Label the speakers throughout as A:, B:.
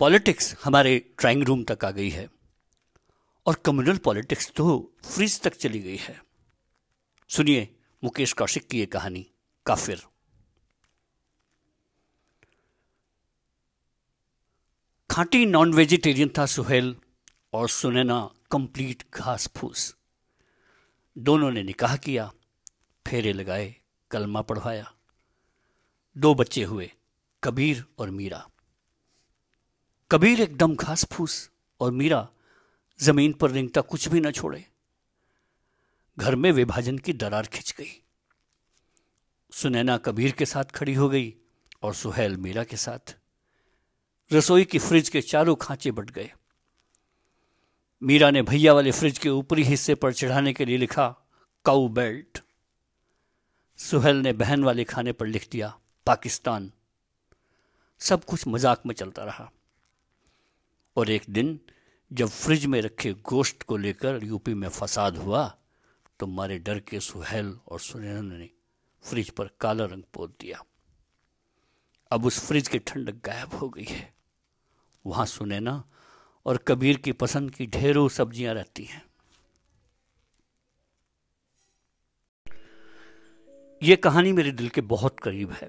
A: Politics हमारे drawing room तक आ गई है। और कम्युनल पॉलिटिक्स तो फ्रिज तक चली गई है। सुनिए मुकेश कौशिक की ये कहानी, काफिर। खांटी नॉन वेजिटेरियन था सुहेल और सुनैना कंप्लीट घास फूस। दोनों ने निकाह किया, फेरे लगाए, कलमा पढ़वाया। दो बच्चे हुए, कबीर और मीरा। कबीर एकदम घास फूस और मीरा ज़मीन पर रिंगता कुछ भी न छोड़े। घर में विभाजन की दरार खिंच गई। सुनैना कबीर के साथ खड़ी हो गई और सुहेल मीरा के साथ। रसोई की फ्रिज के चारों खांचे बट गए। मीरा ने भैया वाले फ्रिज के ऊपरी हिस्से पर चढ़ाने के लिए लिखा काउ बेल्ट. सुहेल ने बहन वाले खाने पर लिख दिया, पाकिस्तान. सब कुछ मज़ाक में चलता रहा। और एक दिन जब फ्रिज में रखे गोश्त को लेकर यूपी में फसाद हुआ तो मारे डर के सुहेल और सुनैना ने फ्रिज पर काला रंग पोत दिया। अब उस फ्रिज की ठंडक गायब हो गई है। वहाँ सुनैना और कबीर की पसंद की ढेरों सब्ज़ियाँ रहती हैं। यह कहानी मेरे दिल के बहुत करीब है।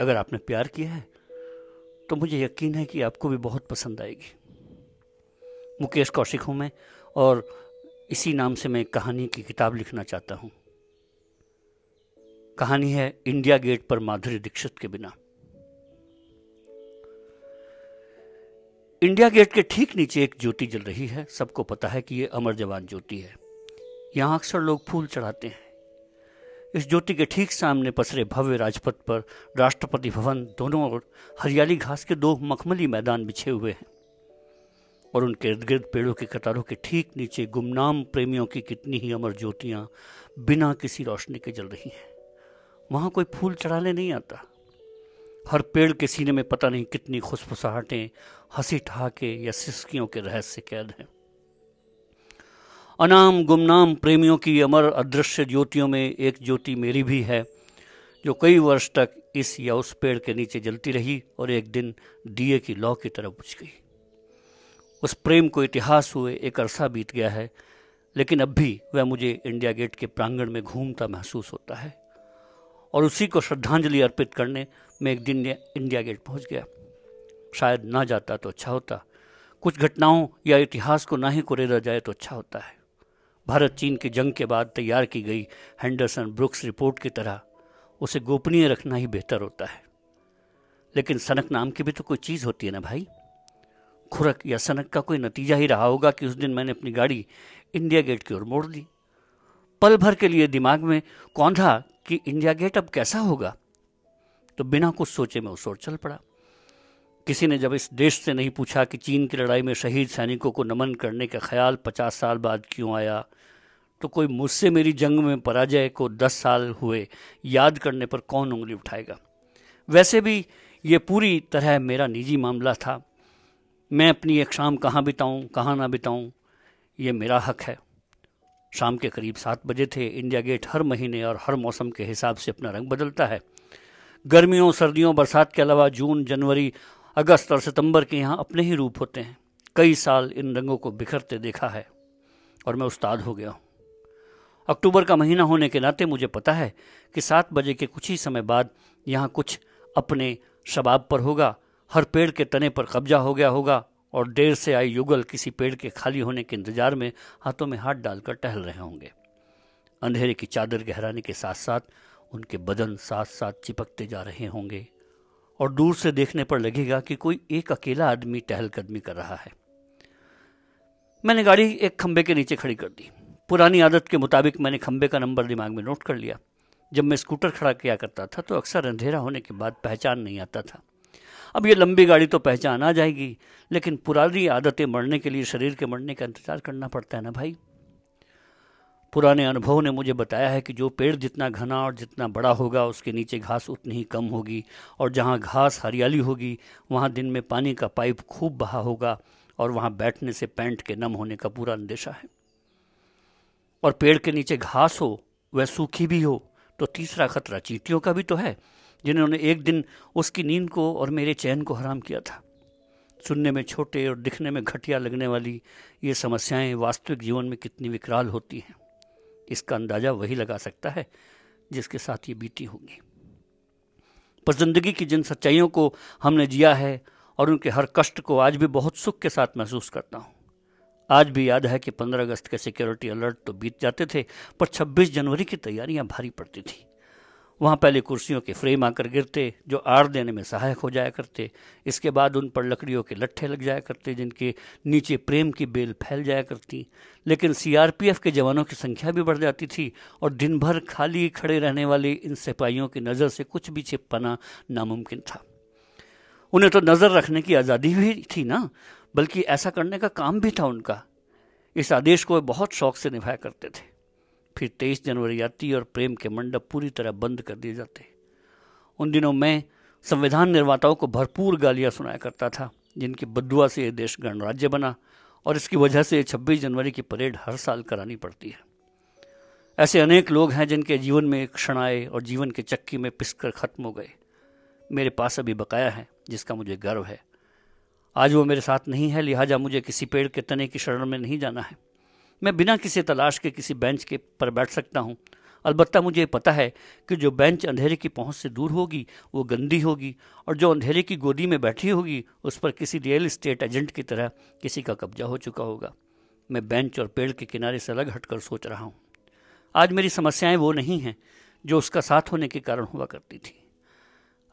A: अगर आपने प्यार किया है तो मुझे यकीन है कि आपको भी बहुत पसंद आएगी। मुकेश कौशिक हूँ मैं, और इसी नाम से मैं कहानी की किताब लिखना चाहता हूँ। कहानी है इंडिया गेट पर माधुरी दीक्षित के बिना। इंडिया गेट के ठीक नीचे एक ज्योति जल रही है। सबको पता है कि यह अमर जवान ज्योति है। यहाँ अक्सर लोग फूल चढ़ाते हैं। इस ज्योति के ठीक सामने पसरे भव्य राजपथ पर राष्ट्रपति भवन दोनों ओर हरियाली घास के दो मखमली मैदान बिछे हुए हैं। और उनके इर्द गिर्द पेड़ों की कतारों के ठीक नीचे गुमनाम प्रेमियों की कितनी ही अमर ज्योतियाँ बिना किसी रोशनी के जल रही हैं। वहाँ कोई फूल चढ़ाने नहीं आता। हर पेड़ के सीने में पता नहीं कितनी खुशफुसाहटें हँसी ठहाके या सिस्कियों के रहस्य कैद हैं। अनाम गुमनाम प्रेमियों की अमर अदृश्य ज्योतियों में एक ज्योति मेरी भी है, जो कई वर्ष तक इस या उस पेड़ के नीचे जलती रही और एक दिन दिए की लौ की तरफ़ बुझ गई। उस प्रेम को इतिहास हुए एक अरसा बीत गया है, लेकिन अब भी वह मुझे इंडिया गेट के प्रांगण में घूमता महसूस होता है और उसी को श्रद्धांजलि अर्पित करने में एक दिन इंडिया गेट पहुँच गया। शायद ना जाता तो अच्छा होता, कुछ घटनाओं या इतिहास को ना ही कुरेदा जाए तो अच्छा होता है। भारत चीन की जंग के बाद तैयार की गई हैंडरसन ब्रुक्स रिपोर्ट की तरह, उसे गोपनीय रखना ही बेहतर होता है। लेकिन सनक नाम की भी तो कोई चीज़ होती है ना भाई? खुरक या सनक का कोई नतीजा ही रहा होगा कि उस दिन मैंने अपनी गाड़ी इंडिया गेट की ओर मोड़ दी। पल भर के लिए दिमाग में कौन था कि इंडिया गेट अब कैसा होगा? तो बिना कुछ सोचे मैं उस ओर चल पड़ा। किसी ने जब इस देश से नहीं पूछा कि चीन की लड़ाई में शहीद सैनिकों को नमन करने का ख्याल पचास साल बाद क्यों आया तो कोई मुझसे मेरी जंग में पराजय को दस साल हुए, याद करने पर कौन उंगली उठाएगा? वैसे भी ये पूरी तरह मेरा निजी मामला था। मैं अपनी एक शाम कहाँ बिताऊँ, कहाँ ना बिताऊँ, ये मेरा हक है। शाम के करीब सात बजे थे, इंडिया गेट हर महीने और हर मौसम के हिसाब से अपना रंग बदलता है। गर्मियों, सर्दियों, बरसात के अलावा जून, जनवरी अगस्त और सितंबर के यहाँ अपने ही रूप होते हैं। कई साल इन रंगों को बिखरते देखा है और मैं उस्ताद हो गया हूँ। अक्टूबर का महीना होने के नाते मुझे पता है कि सात बजे के कुछ ही समय बाद यहाँ कुछ अपने शबाब पर होगा, हर पेड़ के तने पर कब्जा हो गया होगा और देर से आई युगल किसी पेड़ के खाली होने के इंतज़ार में हाथों में हाथ डालकर टहल रहे होंगे। अंधेरे की चादर गहराने के साथ साथ उनके बदन साथ साथ चिपकते जा रहे होंगे। और दूर से देखने पर लगेगा कि कोई एक अकेला आदमी टहलकदमी कर रहा है। मैंने गाड़ी एक खंबे के नीचे खड़ी कर दी। पुरानी आदत के मुताबिक मैंने खंबे का नंबर दिमाग में नोट कर लिया। जब मैं स्कूटर खड़ा किया करता था तो अक्सर अंधेरा होने के बाद पहचान नहीं आता था। अब ये लंबी गाड़ी तो पहचान आ जाएगी, लेकिन पुरानी आदतें मरने के लिए शरीर के मरने का इंतज़ार करना पड़ता है ना भाई? पुराने अनुभव ने मुझे बताया है कि जो पेड़ जितना घना और जितना बड़ा होगा, उसके नीचे घास उतनी ही कम होगी और जहाँ घास हरियाली होगी, वहाँ दिन में पानी का पाइप खूब बहा होगा और वहाँ बैठने से पैंट के नम होने का पूरा अंदेशा है। और पेड़ के नीचे घास हो, वह सूखी भी हो तो तीसरा खतरा चींटियों का भी तो है, जिन्होंने एक दिन उसकी नींद को और मेरे चैन को हराम किया था। सुनने में छोटे और दिखने में घटिया लगने वाली ये समस्याएँ वास्तविक जीवन में कितनी विकराल होती हैं। इसका अंदाज़ा वही लगा सकता है जिसके साथ ये बीती होंगी। पर ज़िंदगी की जिन सच्चाइयों को हमने जिया है और उनके हर कष्ट को आज भी बहुत सुख के साथ महसूस करता हूँ। आज भी याद है कि 15 अगस्त के सिक्योरिटी अलर्ट तो बीत जाते थे, पर 26 जनवरी की तैयारियाँ भारी पड़ती थी। वहाँ पहले कुर्सियों के फ्रेम आकर गिरते, जो आड़ देने में सहायक हो जाया करते। इसके बाद उन पर लकड़ियों के लट्ठे लग जाया करते, जिनके नीचे प्रेम की बेल फैल जाया करती। लेकिन सीआरपीएफ के जवानों की संख्या भी बढ़ जाती थी, और दिन भर खाली खड़े रहने वाले इन सिपाहियों की नज़र से कुछ भी छिप पाना नामुमकिन था। उन्हें तो नज़र रखने की आज़ादी भी थी ना, बल्कि ऐसा करने का काम भी था उनका। इस आदेश को वे बहुत शौक से निभाया करते थे। फिर तेईस जनवरी आती और प्रेम के मंडप पूरी तरह बंद कर दिए जाते उन दिनों मैं संविधान निर्माताओं को भरपूर गालियाँ सुनाया करता था, जिनकी बदुआ से यह देश गणराज्य बना और इसकी वजह से 26 जनवरी की परेड हर साल करानी पड़ती है। ऐसे अनेक लोग हैं जिनके जीवन में एक क्षण आए और जीवन के चक्की में पिसकर खत्म हो गए। मेरे पास अभी बकाया है, जिसका मुझे गर्व है। आज वो मेरे साथ नहीं है, लिहाजा मुझे किसी पेड़ के तने की शरण में नहीं जाना है। मैं बिना किसी तलाश के किसी बेंच के पर बैठ सकता हूँ। अलबत्त मुझे पता है कि जो बेंच अंधेरे की पहुँच से दूर होगी, वो गंदी होगी, और जो अंधेरे की गोदी में बैठी होगी, उस पर किसी रियल इस्टेट एजेंट की तरह किसी का कब्जा हो चुका होगा। मैं बेंच और पेड़ के किनारे से अलग हटकर सोच रहा हूँ। आज मेरी समस्याएँ वो नहीं हैं जो उसका साथ होने के कारण हुआ करती थी।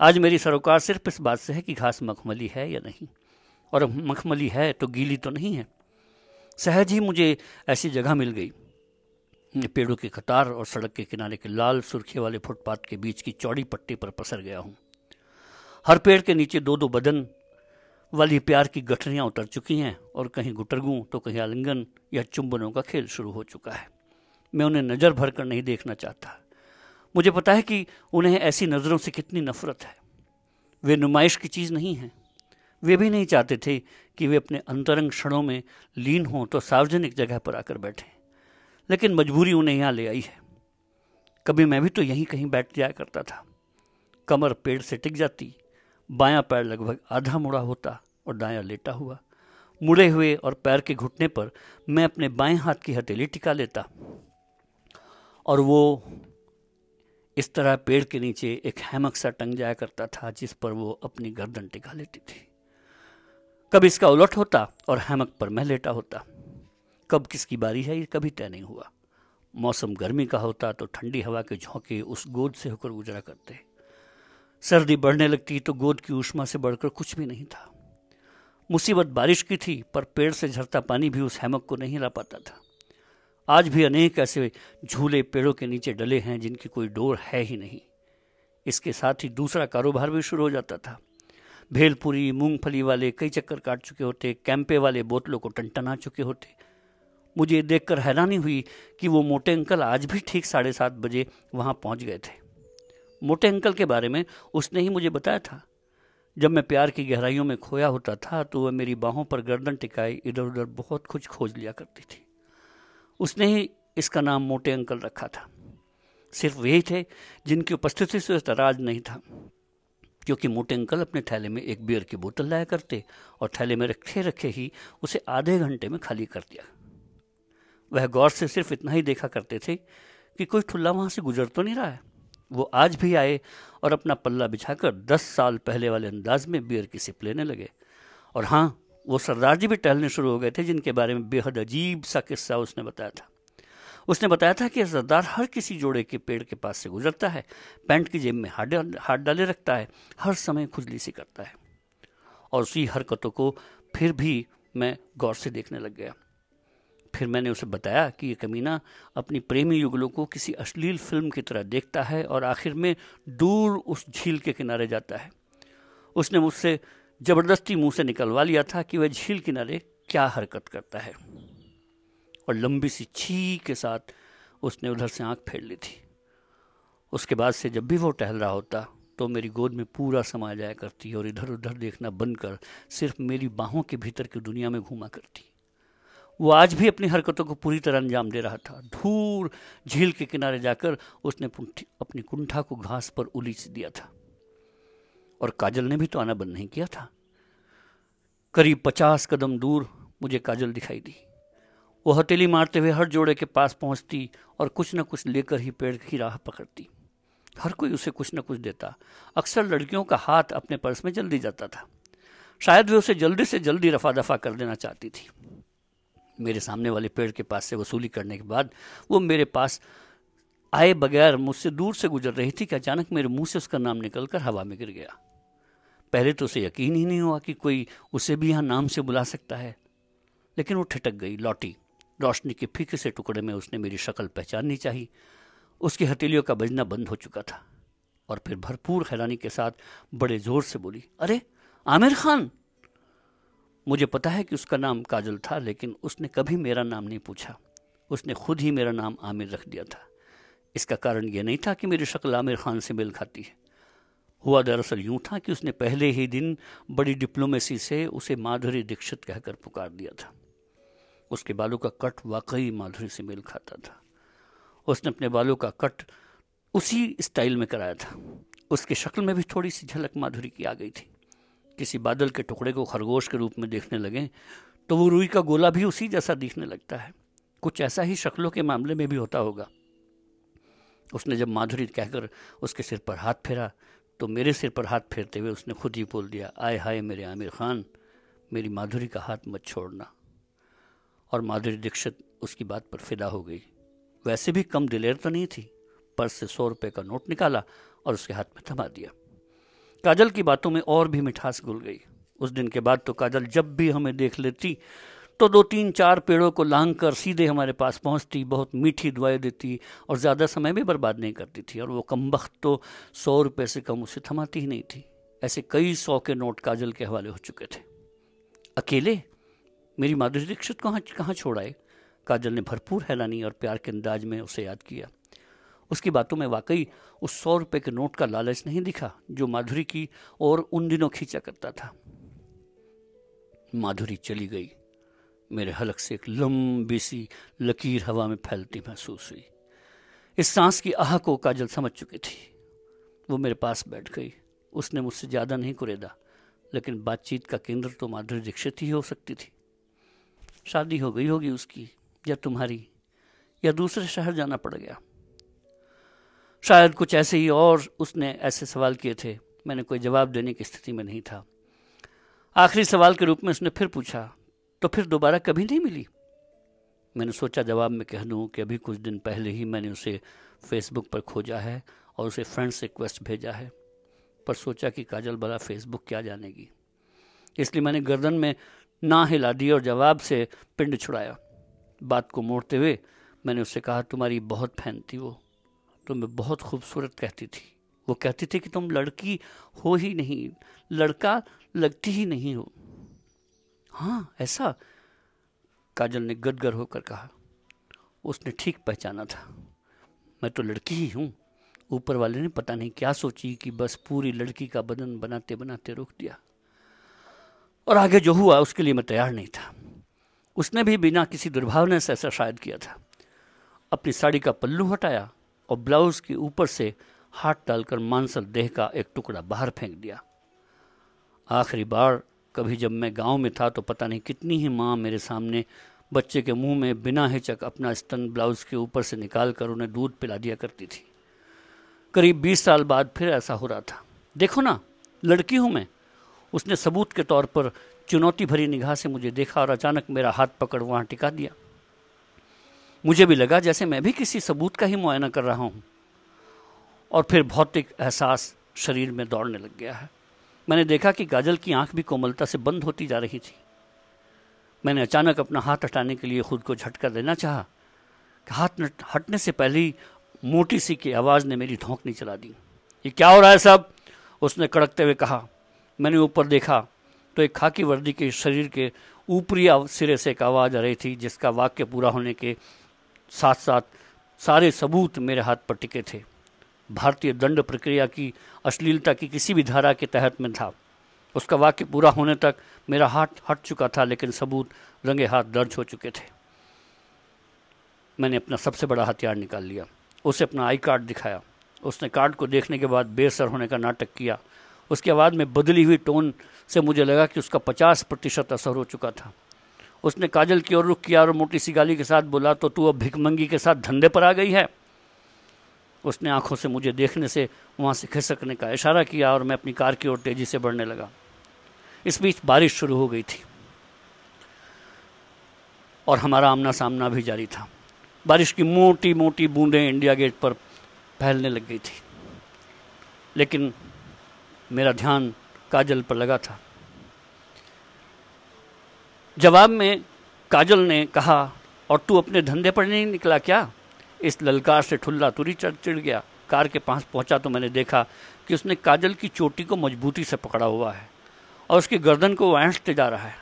A: आज मेरी सरोकार सिर्फ़ इस बात से है कि घास मखमली है या नहीं। और मखमली है तो गीली तो नहीं है। सहज ही मुझे ऐसी जगह मिल गई। पेड़ों की कतार और सड़क के किनारे के लाल सुर्खी वाले फुटपाथ के बीच की चौड़ी पट्टी पर पसर गया हूँ। हर पेड़ के नीचे दो दो बदन वाली प्यार की गठरियाँ उतर चुकी हैं और कहीं गुटरगू तो कहीं आलिंगन या चुंबनों का खेल शुरू हो चुका है। मैं उन्हें नज़र भर कर नहीं देखना चाहता। मुझे पता है कि उन्हें ऐसी नज़रों से कितनी नफरत है। वे नुमाइश की चीज़ नहीं है। वे भी नहीं चाहते थे कि वे अपने अंतरंग क्षणों में लीन हों तो सार्वजनिक जगह पर आकर बैठें। लेकिन मजबूरी उन्हें यहाँ ले आई है। कभी मैं भी तो यहीं कहीं बैठ जाया करता था। कमर पेड़ से टिक जाती, बायां पैर लगभग आधा मुड़ा होता और दायां लेटा हुआ। मुड़े हुए और पैर के घुटने पर मैं अपने बाएँ हाथ की हथेली टिका लेता। और वो इस तरह पेड़ के नीचे एक हैमक सा टंग जाया करता था जिस पर वो अपनी गर्दन टिका लेती थी। कब इसका उलट होता और हैमक पर मैं लेटा होता? कब किसकी बारी है, ये कभी तय नहीं हुआ। मौसम गर्मी का होता तो ठंडी हवा के झोंके उस गोद से होकर गुजरा करते। सर्दी बढ़ने लगती तो गोद की ऊष्मा से बढ़कर कुछ भी नहीं था। मुसीबत बारिश की थी, पर पेड़ से झरता पानी भी उस हैमक को नहीं ला पाता था। आज भी अनेक ऐसे झूले पेड़ों के नीचे डले हैं जिनकी कोई डोर है ही नहीं। इसके साथ ही दूसरा कारोबार भी शुरू हो जाता था। भेलपुरी, मूंगफली वाले कई चक्कर काट चुके होते, कैंपे वाले बोतलों को टनटना चुके होते। मुझे देखकर हैरानी हुई कि वो मोटे अंकल आज भी ठीक साढ़े सात बजे वहाँ पहुँच गए थे। मोटे अंकल के बारे में उसने ही मुझे बताया था। जब मैं प्यार की गहराइयों में खोया होता था तो वह मेरी बाहों पर गर्दन टिकाई इधर उधर बहुत कुछ खोज लिया करती थी। उसने ही इसका नाम मोटे अंकल रखा था। सिर्फ़ वही थे जिनकी उपस्थिति से तराज नहीं था। क्योंकि मोटे अंकल अपने थैले में एक बियर की बोतल लाया करते और थैले में रखे रखे ही उसे आधे घंटे में खाली कर दिया। वह गौर से सिर्फ़ इतना ही देखा करते थे कि कोई ठुल्ला वहाँ से गुजर तो नहीं रहा है। वो आज भी आए और अपना पल्ला बिछाकर दस साल पहले वाले अंदाज में बियर की सिप लेने लगे। और हाँ वो सरदार जी भी टहलने शुरू हो गए थे, जिनके बारे में बेहद अजीब सा किस्सा उसने बताया था। उसने बताया था कि सरदार हर किसी जोड़े के पेड़ के पास से गुजरता है, पैंट की जेब में हाथ हाथ डाले रखता है, हर समय खुजली सी करता है। और उसी हरकतों को फिर भी मैं गौर से देखने लग गया। फिर मैंने उसे बताया कि ये कमीना अपनी प्रेमी युगलों को किसी अश्लील फ़िल्म की तरह देखता है और आखिर में दूर उस झील के किनारे जाता है। उसने मुझसे ज़बरदस्ती मुँह से निकलवा लिया था कि वह झील किनारे क्या हरकत करता है। और लंबी सी छी के साथ उसने उधर से आँख फेर ली थी। उसके बाद से जब भी वो टहल रहा होता तो मेरी गोद में पूरा समा जाया करती और इधर उधर देखना बंद कर सिर्फ़ मेरी बाहों के भीतर की दुनिया में घूमा करती। वो आज भी अपनी हरकतों को पूरी तरह अंजाम दे रहा था। धूर झील के किनारे जाकर उसने अपनी कुंठा को घास पर उलीच दिया था। और काजल ने भी तो आना बंद नहीं किया था। करीब पचास कदम दूर मुझे काजल दिखाई दी। वो हथेली मारते हुए हर जोड़े के पास पहुँचती और कुछ न कुछ लेकर ही पेड़ की राह पकड़ती। हर कोई उसे कुछ न कुछ देता। अक्सर लड़कियों का हाथ अपने पर्स में जल्दी जाता था। शायद वे उसे जल्दी से जल्दी रफा दफ़ा कर देना चाहती थी। मेरे सामने वाले पेड़ के पास से वसूली करने के बाद वो मेरे पास आए बगैर मुझसे दूर से गुजर रही थी कि अचानक मेरे मुँह से उसका नाम निकलकर हवा में गिर गया। पहले तो उसे यकीन ही नहीं हुआ कि कोई उसे भी यहाँ नाम से बुला सकता है, लेकिन वो ठिटक गई, लौटी। रोशनी के फीके से टुकड़े में उसने मेरी शक्ल पहचाननी चाहिए। उसकी हथेलियों का बजना बंद हो चुका था और फिर भरपूर हैरानी के साथ बड़े ज़ोर से बोली, अरे, आमिर खान! मुझे पता है कि उसका नाम काजल था, लेकिन उसने कभी मेरा नाम नहीं पूछा। उसने खुद ही मेरा नाम आमिर रख दिया था। इसका कारण यह नहीं था कि मेरी शक्ल आमिर खान से मेल खाती है। हुआ दरअसल यूँ था कि उसने पहले ही दिन बड़ी डिप्लोमेसी से उसे माधुरी दीक्षित कहकर पुकार दिया था। उसके बालों का कट वाकई माधुरी से मेल खाता था। उसने अपने बालों का कट उसी स्टाइल में कराया था। उसकी शक्ल में भी थोड़ी सी झलक माधुरी की आ गई थी। किसी बादल के टुकड़े को खरगोश के रूप में देखने लगे तो वो रुई का गोला भी उसी जैसा दिखने लगता है। कुछ ऐसा ही शक्लों के मामले में भी होता होगा। उसने जब माधुरी कहकर उसके सिर पर हाथ फेरा तो मेरे सिर पर हाथ फेरते हुए उसने खुद ही बोल दिया, आए हाय मेरे आमिर खान, मेरी माधुरी का हाथ मत छोड़ना। और माधुरी दीक्षित उसकी बात पर फिदा हो गई। वैसे भी कम दिलेर तो नहीं थी। पर्स से सौ रुपये का नोट निकाला और उसके हाथ में थमा दिया। काजल की बातों में और भी मिठास घुल गई। उस दिन के बाद तो काजल जब भी हमें देख लेती तो दो तीन चार पेड़ों को लांग कर सीधे हमारे पास पहुँचती, बहुत मीठी दुआएँ देती और ज़्यादा समय भी बर्बाद नहीं करती थी। और वो कम वक्त तो सौ रुपये से कम उसे थमाती ही नहीं थी। ऐसे कई सौ के नोट काजल के हवाले हो चुके थे। अकेले मेरी माधुरी दीक्षित कहाँ कहाँ छोड़ आए? काजल ने भरपूर हैरानी और प्यार के अंदाज में उसे याद किया। उसकी बातों में वाकई उस सौ रुपये के नोट का लालच नहीं दिखा, जो माधुरी की और उन दिनों खींचा करता था। माधुरी चली गई। मेरे हलक से एक लंबी सी लकीर हवा में फैलती महसूस हुई। इस सांस की आह को काजल समझ चुकी थी। वो मेरे पास बैठ गई। उसने मुझसे ज़्यादा नहीं कुरेदा, लेकिन बातचीत का केंद्र तो माधुरी दीक्षित ही हो सकती थी। शादी हो गई होगी उसकी, या तुम्हारी, या दूसरे शहर जाना पड़ गया। शायद कुछ ऐसे ही और उसने ऐसे सवाल किए थे, मैंने कोई जवाब देने की स्थिति में नहीं था। आखिरी सवाल के रूप में उसने फिर पूछा तो फिर दोबारा कभी नहीं मिली? मैंने सोचा जवाब में कह दूँ कि अभी कुछ दिन पहले ही मैंने उसे फेसबुक पर खोजा है और उसे फ्रेंड्स रिक्वेस्ट भेजा है, पर सोचा कि काजल बला फेसबुक क्या जानेगी। इसलिए मैंने गर्दन में ना हिला दी और जवाब से पिंड छुड़ाया। बात को मोड़ते हुए मैंने उससे कहा, तुम्हारी बहुत फ़ैन थी वो। तुम्हें बहुत खूबसूरत कहती थी। वो कहती थी कि तुम लड़की हो ही नहीं, लड़का लगती ही नहीं हो। हाँ ऐसा? काजल ने गदगर होकर कहा। उसने ठीक पहचाना था। मैं तो लड़की ही हूँ। ऊपर वाले ने पता नहीं क्या सोची कि बस पूरी लड़की का बदन बनाते बनाते रोक दिया। और आगे जो हुआ, उसके लिए मैं तैयार नहीं था। उसने भी बिना किसी दुर्भावना से ऐसा शायद किया था। अपनी साड़ी का पल्लू हटाया और ब्लाउज के ऊपर से हाथ डालकर मांसल देह का एक टुकड़ा बाहर फेंक दिया। आखिरी बार कभी जब मैं गाँव में था तो पता नहीं कितनी ही माँ मेरे सामने बच्चे के मुँह में बिना हिचक अपना स्तन ब्लाउज के ऊपर से निकाल कर उन्हें दूध पिला दिया करती थी। करीब बीस साल बाद फिर ऐसा हो रहा था। देखो ना, लड़की हूँ मैं। उसने सबूत के तौर पर चुनौती भरी निगाह से मुझे देखा और अचानक मेरा हाथ पकड़ वहाँ टिका दिया। मुझे भी लगा जैसे मैं भी किसी सबूत का ही मुआयना कर रहा हूँ। और फिर भौतिक एहसास शरीर में दौड़ने लग गया है। मैंने देखा कि गाजल की आँख भी कोमलता से बंद होती जा रही थी। मैंने अचानक अपना हाथ हटाने के लिए खुद को झटका देना चाहा कि हाथ हटने से पहले ही मोटी सी की आवाज़ ने मेरी धोंकनी चला दी। ये क्या हो रहा है सब? उसने कड़कते हुए कहा मैंने ऊपर देखा तो एक खाकी वर्दी के शरीर के ऊपरी सिरे से एक आवाज़ आ रही थी, जिसका वाक्य पूरा होने के साथ साथ सारे सबूत मेरे हाथ पर टिके थे। भारतीय दंड प्रक्रिया की अश्लीलता की किसी भी धारा के तहत में था। उसका वाक्य पूरा होने तक मेरा हाथ हट चुका था, लेकिन सबूत रंगे हाथ दर्ज हो चुके थे। मैंने अपना सबसे बड़ा हथियार निकाल लिया, उसे अपना आई कार्ड दिखाया। उसने कार्ड को देखने के बाद बेसर होने का नाटक किया। उसके बाद में बदली हुई टोन से मुझे लगा कि उसका पचास प्रतिशत असर हो चुका था। उसने काजल की ओर रुख किया और मोटी सी गाली के साथ बोला तो तू अब भिकमंगी के साथ धंधे पर आ गई है? उसने आँखों से मुझे देखने से वहाँ से खिसकने का इशारा किया और मैं अपनी कार की ओर तेज़ी से बढ़ने लगा। इस बीच बारिश शुरू हो गई थी और हमारा आमना सामना भी जारी था। बारिश की मोटी मोटी बूंदें इंडिया गेट पर फैलने लग गई थी। लेकिन मेरा ध्यान काजल पर लगा था। जवाब में काजल ने कहा, और तू अपने धंधे पर नहीं निकला क्या? इस ललकार से ठुल्ला तुरी चढ़ चिड़ गया। कार के पास पहुँचा तो मैंने देखा कि उसने काजल की चोटी को मजबूती से पकड़ा हुआ है और उसकी गर्दन को ऐंठते जा रहा है।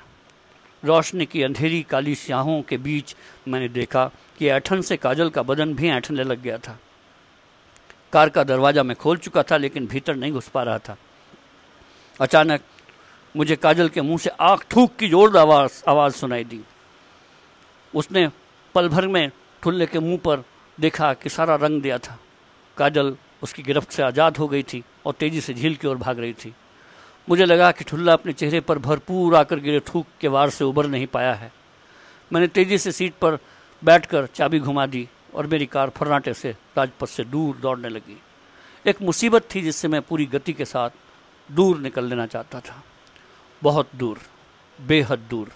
A: रोशनी की अंधेरी काली स्याहों के बीच मैंने देखा कि ऐठन से काजल का बदन भी ऐठने लग गया था। कार का दरवाज़ा मैं खोल चुका था, लेकिन भीतर नहीं घुस पा रहा था। अचानक मुझे काजल के मुँह से आग थूक की जोरदार आवाज़, आवाज़ सुनाई दी। उसने पल भर में ठुल्ले के मुँह पर देखा कि सारा रंग दिया था। काजल उसकी गिरफ्त से आज़ाद हो गई थी और तेज़ी से झील की ओर भाग रही थी। मुझे लगा कि ठुल्ला अपने चेहरे पर भरपूर आकर गिरे थूक के वार से उबर नहीं पाया है। मैंने तेज़ी से सीट पर बैठकर चाबी घुमा दी और मेरी कार फर्राटे से राजपथ से दूर दौड़ने लगी। एक मुसीबत थी जिससे मैं पूरी गति के साथ दूर निकल लेना चाहता था। बहुत दूर, बेहद दूर।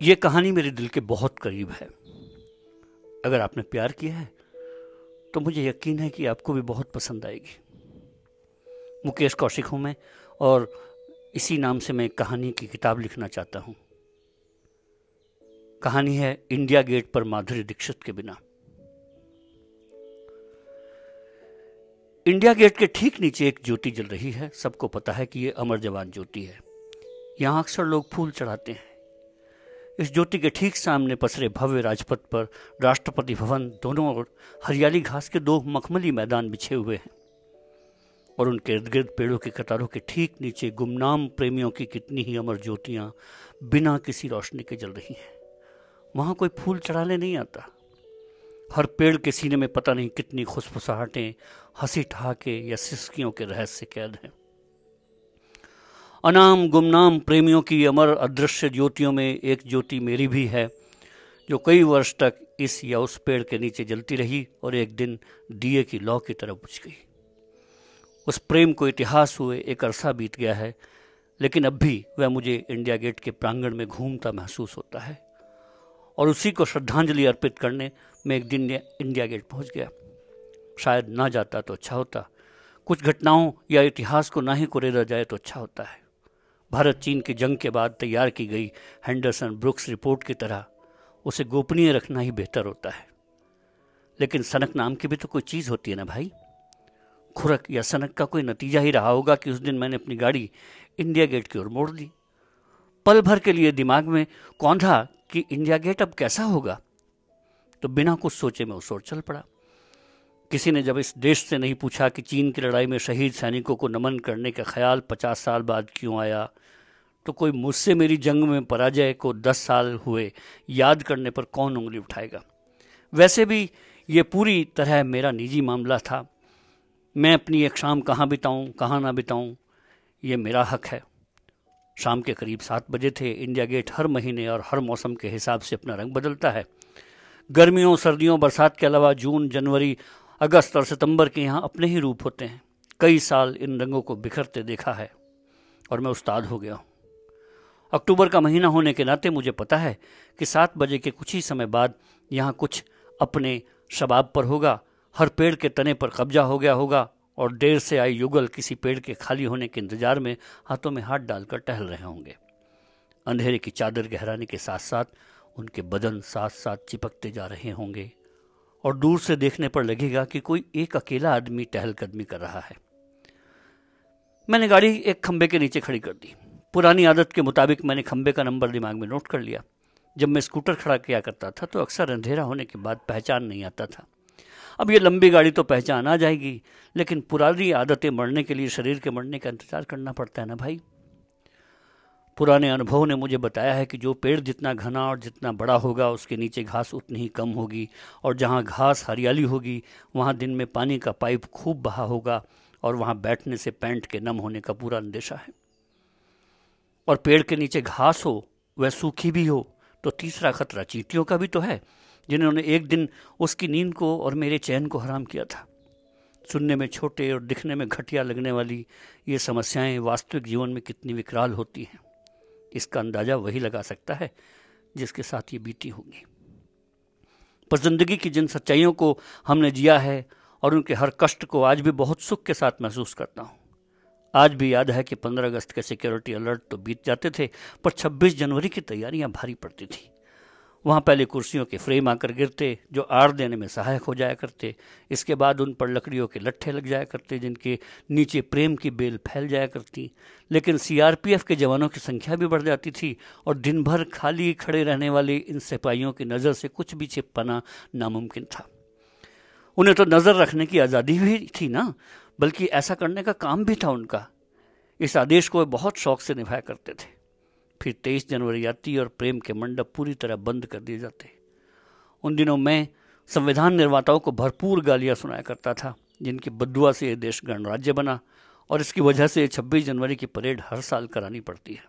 A: ये कहानी मेरे दिल के बहुत करीब है। अगर आपने प्यार किया है तो मुझे यकीन है कि आपको भी बहुत पसंद आएगी। मुकेश कौशिक हूँ मैं, और इसी नाम से मैं कहानी की किताब लिखना चाहता हूँ। कहानी है इंडिया गेट पर माधुरी दीक्षित के बिना। इंडिया गेट के ठीक नीचे एक ज्योति जल रही है। सबको पता है कि ये अमर जवान ज्योति है। यहाँ अक्सर लोग फूल चढ़ाते हैं। इस ज्योति के ठीक सामने पसरे भव्य राजपथ पर राष्ट्रपति भवन, दोनों ओर हरियाली घास के दो मखमली मैदान बिछे हुए हैं। और उनके इर्द गिर्द पेड़ों की कतारों के ठीक नीचे गुमनाम प्रेमियों की कितनी ही अमर ज्योतियाँ बिना किसी रोशनी के जल रही हैं। वहाँ कोई फूल चढ़ाने नहीं आता। हर पेड़ के सीने में पता नहीं कितनी खुशफुसाहटें, हँसी ठहाके या सिस्कियों के रहस्य कैद हैं। अनाम गुमनाम प्रेमियों की अमर अदृश्य ज्योतियों में एक ज्योति मेरी भी है, जो कई वर्ष तक इस या उस पेड़ के नीचे जलती रही और एक दिन दिए की लौ की तरफ़ बुझ गई। उस प्रेम को इतिहास हुए एक अरसा बीत गया है, लेकिन अब भी वह मुझे इंडिया गेट के प्रांगण में घूमता महसूस होता है। और उसी को श्रद्धांजलि अर्पित करने में एक दिन इंडिया गेट पहुँच गया। शायद ना जाता तो अच्छा होता। कुछ घटनाओं या इतिहास को ना ही कुरेदा जाए तो अच्छा होता है। भारत चीन की जंग के बाद तैयार की गई हैंडरसन ब्रुक्स रिपोर्ट की तरह उसे गोपनीय रखना ही बेहतर होता है। लेकिन सनक नाम की भी तो कोई चीज़ होती है ना भाई? खुरक या सनक का कोई नतीजा ही रहा होगा कि उस दिन मैंने अपनी गाड़ी इंडिया गेट की ओर मोड़ दी। पल भर के लिए दिमाग में कौंधा कि इंडिया गेट अब कैसा होगा? तो बिना कुछ सोचे मैं उस ओर चल पड़ा। किसी ने जब इस देश से नहीं पूछा कि चीन की लड़ाई में शहीद सैनिकों को नमन करने का ख्याल पचास साल बाद क्यों आया तो कोई मुझसे मेरी जंग में पराजय को दस साल हुए याद करने पर कौन उंगली उठाएगा? वैसे भी ये पूरी तरह मेरा निजी मामला था। मैं अपनी एक शाम कहाँ बिताऊँ, कहाँ ना बिताऊँ, ये मेरा हक है। शाम के करीब सात बजे थे। इंडिया गेट हर महीने और हर मौसम के हिसाब से अपना रंग बदलता है। गर्मियों, सर्दियों, बरसात के अलावा जून, जनवरी, अगस्त और सितंबर के यहाँ अपने ही रूप होते हैं। कई साल इन रंगों को बिखरते देखा है और मैं उस्ताद हो गया हूँ। अक्टूबर का महीना होने के नाते मुझे पता है कि सात बजे के कुछ ही समय बाद यहाँ कुछ अपने शबाब पर होगा, हर पेड़ के तने पर कब्जा हो गया होगा और देर से आए युगल किसी पेड़ के खाली होने के इंतज़ार में हाथों में हाथ डालकर टहल रहे होंगे। अंधेरे की चादर गहराने के साथ साथ उनके बदन साथ साथ चिपकते जा रहे होंगे और दूर से देखने पर लगेगा कि कोई एक अकेला आदमी टहलकदमी कर रहा है। मैंने गाड़ी एक खंबे के नीचे खड़ी कर दी। पुरानी आदत के मुताबिक मैंने खंबे का नंबर दिमाग में नोट कर लिया। जब मैं स्कूटर खड़ा किया करता था तो अक्सर अंधेरा होने के बाद पहचान नहीं आता था। अब ये लंबी गाड़ी तो पहचान आ जाएगी, लेकिन पुरानी आदतें मरने के लिए, शरीर के मरने का इंतज़ार करना पड़ता है ना भाई? पुराने अनुभव ने मुझे बताया है कि जो पेड़ जितना घना और जितना बड़ा होगा, उसके नीचे घास उतनी ही कम होगी, और जहाँ घास हरियाली होगी, वहाँ दिन में पानी का पाइप खूब बहा होगा, और वहाँ बैठने से पैंट के नम होने का पूरा अंदेशा है। और पेड़ के नीचे घास हो, वह सूखी भी हो तो तीसरा खतरा चींटियों का भी तो है। जिन्होंने एक दिन उसकी नींद को और मेरे चैन को हराम किया था। सुनने में छोटे और दिखने में घटिया लगने वाली ये समस्याएँ वास्तविक जीवन में कितनी विकराल होती हैं, इसका अंदाज़ा वही लगा सकता है जिसके साथ ये बीती होंगी। पर ज़िंदगी की जिन सच्चाइयों को हमने जिया है और उनके हर कष्ट को आज भी बहुत सुख के साथ महसूस करता हूँ। आज भी याद है कि 15 अगस्त के सिक्योरिटी अलर्ट तो बीत जाते थे, पर 26 जनवरी की तैयारियाँ भारी पड़ती थी। वहाँ पहले कुर्सियों के फ्रेम आकर गिरते, जो आड़ देने में सहायक हो जाया करते। इसके बाद उन पर लकड़ियों के लट्ठे लग जाया करते, जिनके नीचे प्रेम की बेल फैल जाया करती। लेकिन सीआरपीएफ के जवानों की संख्या भी बढ़ जाती थी, और दिन भर खाली खड़े रहने वाले इन सिपाहियों की नज़र से कुछ भी छिप पाना नामुमकिन था। उन्हें तो नज़र रखने की आज़ादी भी थी ना, बल्कि ऐसा करने का काम भी था उनका। इस आदेश को वे बहुत शौक से निभाया करते थे। फिर तेईस जनवरी आती और प्रेम के मंडप पूरी तरह बंद कर दिए जाते उन दिनों मैं संविधान निर्माताओं को भरपूर गालियाँ सुनाया करता था, जिनकी बदुआ से यह देश गणराज्य बना और इसकी वजह से 26 जनवरी की परेड हर साल करानी पड़ती है।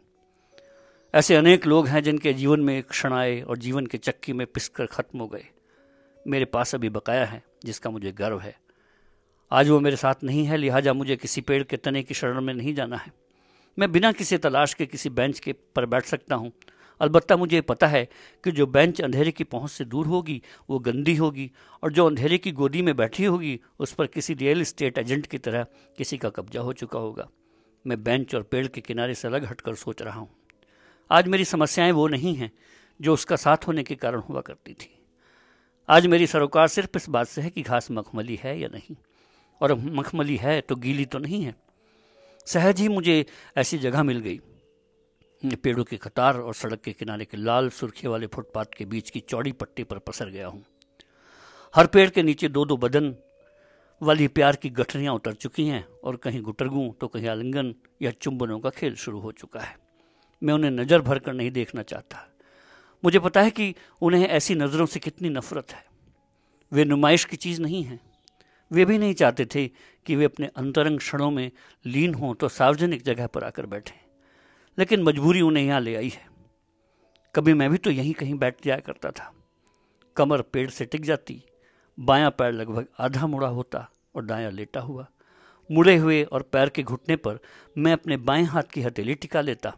A: ऐसे अनेक लोग हैं जिनके जीवन में क्षण आए और जीवन के चक्की में पिसकर खत्म हो गए। मेरे पास अभी बकाया है, जिसका मुझे गर्व है। आज वो मेरे साथ नहीं है, लिहाजा मुझे किसी पेड़ के तने की शरण में नहीं जाना है। मैं बिना किसी तलाश के किसी बेंच के पर बैठ सकता हूँ। अलबत्ता मुझे पता है कि जो बेंच अंधेरे की पहुँच से दूर होगी, वो गंदी होगी और जो अंधेरे की गोदी में बैठी होगी, उस पर किसी रियल इस्टेट एजेंट की तरह किसी का कब्जा हो चुका होगा। मैं बेंच और पेड़ के किनारे से अलग हटकर सोच रहा हूँ। आज मेरी समस्याएँ वो नहीं हैं जो उसका साथ होने के कारण हुआ करती थी। आज मेरी सरोकार सिर्फ़ इस बात से है कि घास मखमली है या नहीं। और मखमली है तो गीली तो नहीं है। सहज ही मुझे ऐसी जगह मिल गई। पेड़ों की कतार और सड़क के किनारे के लाल सुर्खी वाले फुटपाथ के बीच की चौड़ी पट्टी पर पसर गया हूँ। हर पेड़ के नीचे दो दो बदन वाली प्यार की गठरियाँ उतर चुकी हैं और कहीं गुटरगू तो कहीं आलिंगन या चुंबनों का खेल शुरू हो चुका है। मैं उन्हें नज़र भर कर नहीं देखना चाहता। मुझे पता है कि उन्हें ऐसी नज़रों से कितनी नफरत है। वे नुमाइश की चीज़ नहीं है। वे भी नहीं चाहते थे कि वे अपने अंतरंग क्षणों में लीन हों तो सार्वजनिक जगह पर आकर बैठें। लेकिन मजबूरी उन्हें यहाँ ले आई है। कभी मैं भी तो यहीं कहीं बैठ जाया करता था। कमर पेड़ से टिक जाती, बायां पैर लगभग आधा मुड़ा होता और दायां लेटा हुआ। मुड़े हुए और पैर के घुटने पर मैं अपने बाएँ हाथ की हथेली टिका लेता।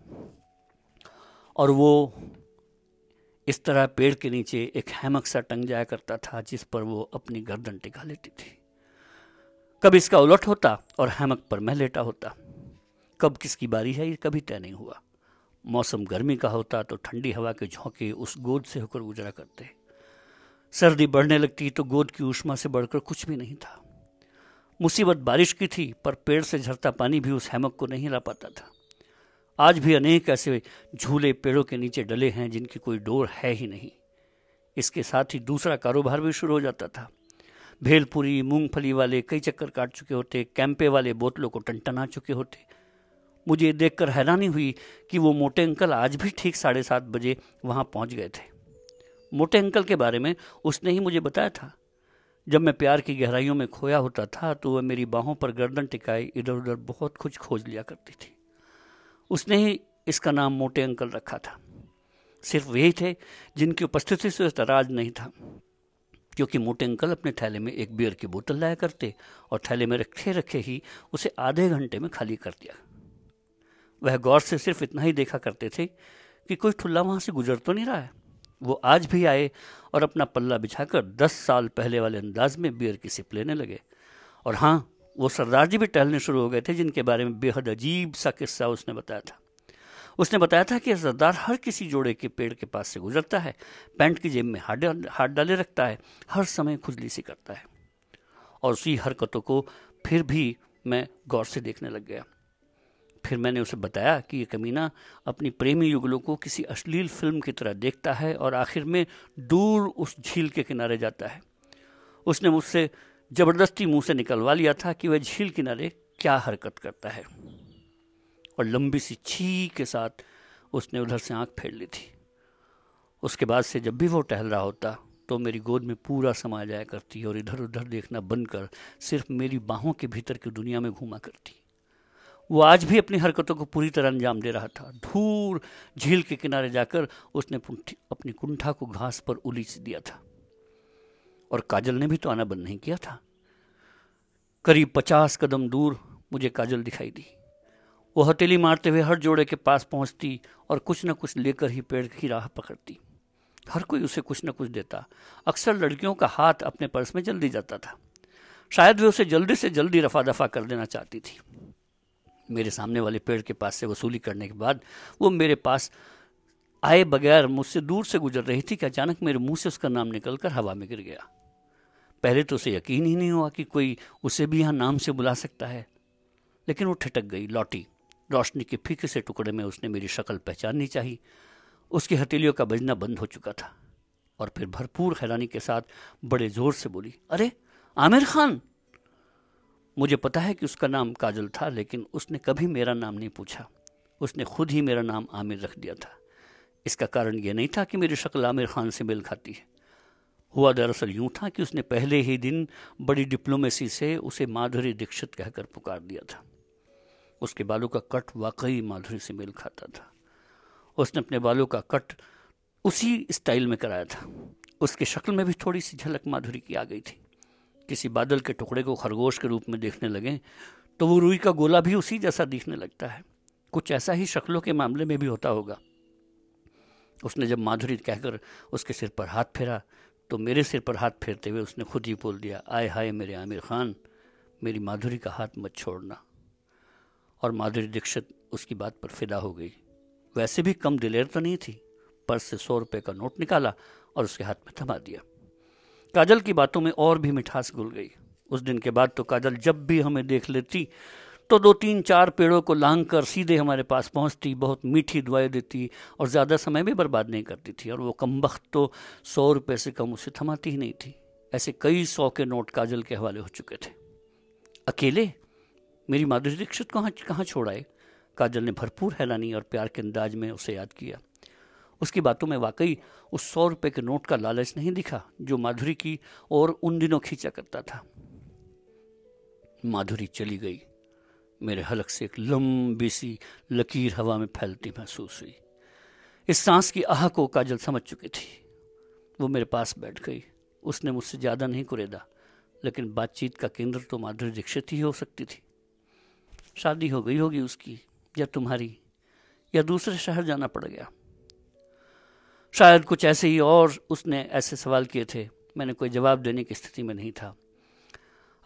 A: और वो इस तरह पेड़ के नीचे एक हैमक सा टंग जाया करता था जिस पर वो अपनी गर्दन टिका लेती थी। कब इसका उलट होता और हैमक पर मैं लेटा होता? कब किसकी बारी है, ये कभी तय नहीं हुआ। मौसम गर्मी का होता तो ठंडी हवा के झोंके उस गोद से होकर गुजरा करते। सर्दी बढ़ने लगती तो गोद की ऊष्मा से बढ़कर कुछ भी नहीं था। मुसीबत बारिश की थी, पर पेड़ से झरता पानी भी उस हैमक को नहीं ला पाता था। आज भी अनेक ऐसे झूले पेड़ों के नीचे डले हैं जिनकी कोई डोर है ही नहीं। इसके साथ ही दूसरा कारोबार भी शुरू हो जाता था। भेलपुरी, मूंगफली वाले कई चक्कर काट चुके होते, कैंपे वाले बोतलों को टनटना चुके होते। मुझे देखकर हैरानी हुई कि वो मोटे अंकल आज भी ठीक साढ़े सात बजे वहाँ पहुँच गए थे। मोटे अंकल के बारे में उसने ही मुझे बताया था। जब मैं प्यार की गहराइयों में खोया होता था तो वह मेरी बाहों पर गर्दन टिकाए इधर उधर बहुत कुछ खोज लिया करती थी। उसने ही इसका नाम मोटे अंकल रखा था। सिर्फ़ वही थे जिनकी उपस्थिति से तराज नहीं था। क्योंकि मोटे अंकल अपने थैले में एक बियर की बोतल लाया करते और थैले में रखे रखे ही उसे आधे घंटे में खाली कर दिया। वह गौर से सिर्फ़ इतना ही देखा करते थे कि कोई ठुल्ला वहाँ से गुजर तो नहीं रहा है। वो आज भी आए और अपना पल्ला बिछाकर दस साल पहले वाले अंदाज में बियर की सिप लेने लगे। और हाँ वो सरदार जी भी टहलने शुरू हो गए थे, जिनके बारे में बेहद अजीब सा किस्सा उसने बताया था। उसने बताया था कि सरदार हर किसी जोड़े के पेड़ के पास से गुजरता है, पैंट की जेब में हाथ हाथ डाले रखता है, हर समय खुजली सी करता है। और उसी हरकतों को फिर भी मैं गौर से देखने लग गया। फिर मैंने उसे बताया कि ये कमीना अपनी प्रेमी युगलों को किसी अश्लील फ़िल्म की तरह देखता है और आखिर में दूर उस झील के किनारे जाता है। उसने मुझसे ज़बरदस्ती मुँह से निकलवा लिया था कि वह झील किनारे क्या हरकत करता है। और लंबी सी छी के साथ उसने उधर से आँख फेर ली थी। उसके बाद से जब भी वो टहल रहा होता तो मेरी गोद में पूरा समा जाया करती और इधर उधर देखना बंद कर सिर्फ़ मेरी बाहों के भीतर की दुनिया में घूमा करती। वो आज भी अपनी हरकतों को पूरी तरह अंजाम दे रहा था। धूर झील के किनारे जाकर उसने अपनी कुंठा को घास पर उलीच दिया था। और काजल ने भी तो आना बंद नहीं किया था। करीब पचास कदम दूर मुझे काजल दिखाई दी। वो हथेली मारते हुए हर जोड़े के पास पहुँचती और कुछ न कुछ लेकर ही पेड़ की राह पकड़ती। हर कोई उसे कुछ न कुछ देता। अक्सर लड़कियों का हाथ अपने पर्स में जल्दी जाता था। शायद वे उसे जल्दी से जल्दी रफा दफ़ा कर देना चाहती थी। मेरे सामने वाले पेड़ के पास से वसूली करने के बाद वो मेरे पास आए बगैर मुझसे दूर से गुजर रही थी कि अचानक मेरे मुँह से उसका नाम निकलकर हवा में गिर गया। पहले तो उसे यकीन ही नहीं हुआ कि कोई उसे भी यहाँ नाम से बुला सकता है, लेकिन वो ठिटक गई, लौटी। रोशनी के फीके से टुकड़े में उसने मेरी शक्ल पहचाननी चाहिए। उसकी हथेलियों का बजना बंद हो चुका था और फिर भरपूर हैरानी के साथ बड़े ज़ोर से बोली, अरे, आमिर खान! मुझे पता है कि उसका नाम काजल था, लेकिन उसने कभी मेरा नाम नहीं पूछा। उसने खुद ही मेरा नाम आमिर रख दिया था। इसका कारण यह नहीं था कि मेरी शक्ल आमिर खान से मेल खाती है। हुआ दरअसल यूँ था कि उसने पहले ही दिन बड़ी डिप्लोमेसी से उसे माधुरी दीक्षित कहकर पुकार दिया था। उसके बालों का कट वाकई माधुरी से मेल खाता था। उसने अपने बालों का कट उसी स्टाइल में कराया था। उसकी शक्ल में भी थोड़ी सी झलक माधुरी की आ गई थी। किसी बादल के टुकड़े को खरगोश के रूप में देखने लगे तो वो रुई का गोला भी उसी जैसा दिखने लगता है। कुछ ऐसा ही शक्लों के मामले में भी होता होगा। उसने जब माधुरी कहकर उसके सिर पर हाथ फेरा तो मेरे सिर पर हाथ फेरते हुए उसने खुद ही बोल दिया आय हाय मेरे आमिर खान, मेरी माधुरी का हाथ मत छोड़ना। और माधुरी दीक्षित उसकी बात पर फिदा हो गई। वैसे भी कम दिलेर तो नहीं थी। पर्स से सौ रुपये का नोट निकाला और उसके हाथ में थमा दिया। काजल की बातों में और भी मिठास घुल गई। उस दिन के बाद तो काजल जब भी हमें देख लेती तो दो तीन चार पेड़ों को लांग कर सीधे हमारे पास पहुँचती, बहुत मीठी दुआएँ देती और ज़्यादा समय भी बर्बाद नहीं करती थी। और वो कम वक्त तो सौ रुपये से कम उसे थमाती ही नहीं थी। ऐसे कई सौ के नोट काजल के हवाले हो चुके थे। अकेले मेरी माधुरी दीक्षित कहाँ कहाँ छोड़ाए काजल ने भरपूर हैरानी और प्यार के अंदाज में उसे याद किया। उसकी बातों में वाकई उस सौ रुपये के नोट का लालच नहीं दिखा, जो माधुरी की और उन दिनों खींचा करता था। माधुरी चली गई। मेरे हलक से एक लंबी सी लकीर हवा में फैलती महसूस हुई। इस सांस की आह को काजल समझ चुकी थी। वो मेरे पास बैठ गई। उसने मुझसे ज़्यादा नहीं कुरेदा, लेकिन बातचीत का केंद्र तो माधुरी दीक्षित ही हो सकती थी। शादी हो गई होगी उसकी, या तुम्हारी, या दूसरे शहर जाना पड़ गया। शायद कुछ ऐसे ही और उसने ऐसे सवाल किए थे, मैंने कोई जवाब देने की स्थिति में नहीं था।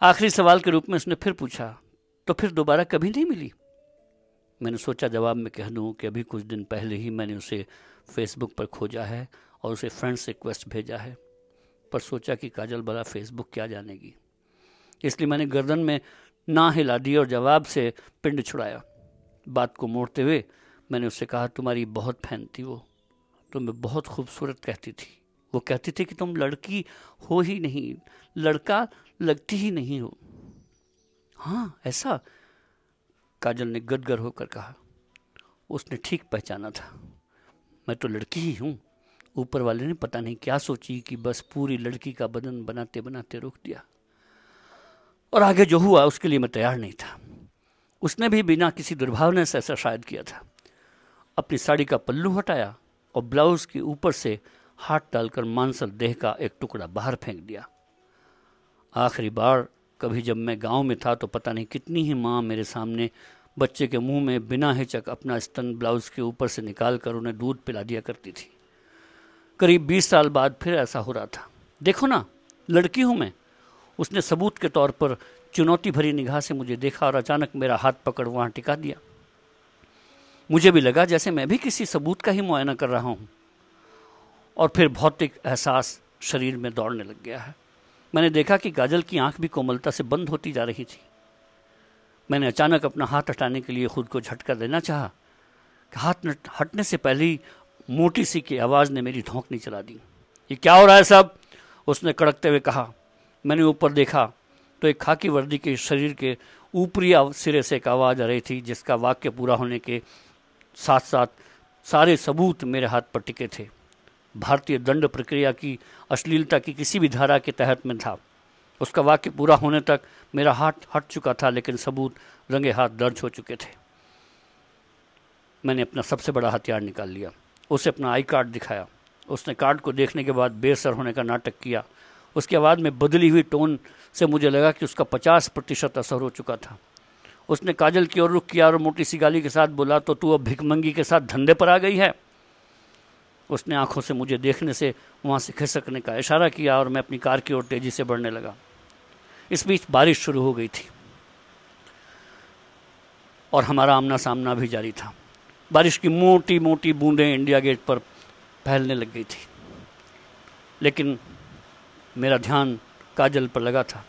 A: आखिरी सवाल के रूप में उसने फिर पूछा तो फिर दोबारा कभी नहीं मिली? मैंने सोचा जवाब में कह दूँ कि अभी कुछ दिन पहले ही मैंने उसे फेसबुक पर खोजा है और उसे फ्रेंड्स रिक्वेस्ट भेजा है, पर सोचा कि काजल बला फेसबुक क्या जानेगी। इसलिए मैंने गर्दन में ना हिला दी और जवाब से पिंड छुड़ाया। बात को मोड़ते हुए मैंने उससे कहा, तुम्हारी बहुत फ़ैन थी वो। तुम्हें बहुत खूबसूरत कहती थी। वो कहती थी कि तुम लड़की हो ही नहीं, लड़का लगती ही नहीं हो। हाँ ऐसा? काजल ने गदगर होकर कहा। उसने ठीक पहचाना था। मैं तो लड़की ही हूँ। ऊपर वाले ने पता नहीं क्या सोची कि बस पूरी लड़की का बदन बनाते बनाते रोक दिया। और आगे जो हुआ, उसके लिए मैं तैयार नहीं था। उसने भी बिना किसी दुर्भावना से ऐसा शायद किया था। अपनी साड़ी का पल्लू हटाया और ब्लाउज के ऊपर से हाथ डालकर मांसल देह का एक टुकड़ा बाहर फेंक दिया। आखिरी बार कभी जब मैं गाँव में था तो पता नहीं कितनी ही माँ मेरे सामने बच्चे के मुँह में बिना हिचक अपना स्तन ब्लाउज के ऊपर से निकाल कर उन्हें दूध पिला दिया करती थी। करीब बीस साल बाद फिर ऐसा हो रहा था। देखो ना, लड़की हूँ मैं। उसने सबूत के तौर पर चुनौती भरी निगाह से मुझे देखा और अचानक मेरा हाथ पकड़ वहाँ टिका दिया। मुझे भी लगा जैसे मैं भी किसी सबूत का ही मुआयना कर रहा हूँ। और फिर भौतिक एहसास शरीर में दौड़ने लग गया है। मैंने देखा कि गाजल की आँख भी कोमलता से बंद होती जा रही थी। मैंने अचानक अपना हाथ हटाने के लिए खुद को झटका देना चाहा। कि हाथ हटने से पहले ही मोटी सी की आवाज़ ने मेरी धोंकनी चला दी। ये क्या हो रहा है सब? उसने कड़कते हुए कहा। मैंने ऊपर देखा तो एक खाकी वर्दी के शरीर के ऊपरी सिरे से एक आवाज़ आ रही थी, जिसका वाक्य पूरा होने के साथ साथ सारे सबूत मेरे हाथ पर टिके थे। भारतीय दंड प्रक्रिया की अश्लीलता की किसी भी धारा के तहत में था। उसका वाक्य पूरा होने तक मेरा हाथ हट चुका था, लेकिन सबूत रंगे हाथ दर्ज हो चुके थे। मैंने अपना सबसे बड़ा हथियार निकाल लिया, उसे अपना आई कार्ड दिखाया। उसने कार्ड को देखने के बाद बेसर होने का नाटक किया। उसके बाद में बदली हुई टोन से मुझे लगा कि उसका पचास प्रतिशत असर हो चुका था। उसने काजल की ओर रुख किया और मोटी सी गाली के साथ बोला तो तू अब भिकमंगी के साथ धंधे पर आ गई है? उसने आँखों से मुझे देखने से वहाँ से खिसकने का इशारा किया और मैं अपनी कार की ओर तेज़ी से बढ़ने लगा। इस बीच बारिश शुरू हो गई थी और हमारा आमना सामना भी जारी था। बारिश की मोटी मोटी बूंदें इंडिया गेट पर फैलने लग गई थी। लेकिन मेरा ध्यान काजल पर लगा था।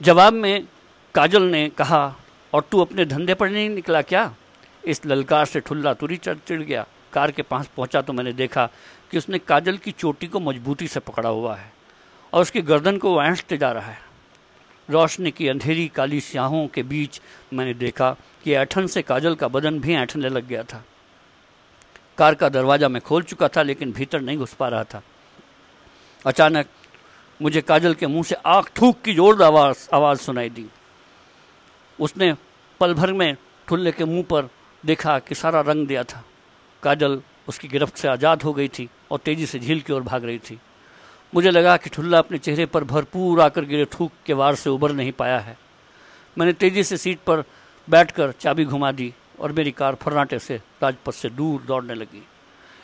A: जवाब में काजल ने कहा, और तू अपने धंधे पर नहीं निकला क्या? इस ललकार से ठुल्ला तुरी चढ़ चिड़ गया। कार के पास पहुँचा तो मैंने देखा कि उसने काजल की चोटी को मजबूती से पकड़ा हुआ है और उसकी गर्दन को ऐंठते जा रहा है। रोशनी की अंधेरी काली स्याहों के बीच मैंने देखा कि ऐठन से काजल का बदन भी ऐठने लग गया था। कार का दरवाज़ा मैं खोल चुका था, लेकिन भीतर नहीं घुस पा रहा था। अचानक मुझे काजल के मुँह से आग थूक की ज़ोर आवाज़, आवाज़ सुनाई दी। उसने पल भर में ठुल्ले के मुँह पर देखा कि सारा रंग दिया था। काजल उसकी गिरफ्त से आज़ाद हो गई थी और तेज़ी से झील की ओर भाग रही थी। मुझे लगा कि ठुल्ला अपने चेहरे पर भरपूर आकर गिरे थूक के वार से उबर नहीं पाया है। मैंने तेज़ी से सीट पर बैठकर चाबी घुमा दी और मेरी कार फर्राटे से राजपथ से दूर दौड़ने लगी।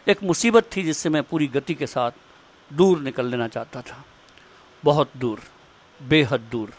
A: एक मुसीबत थी जिससे मैं पूरी गति के साथ दूर निकल लेना चाहता था। बहुत दूर बेहद दूर।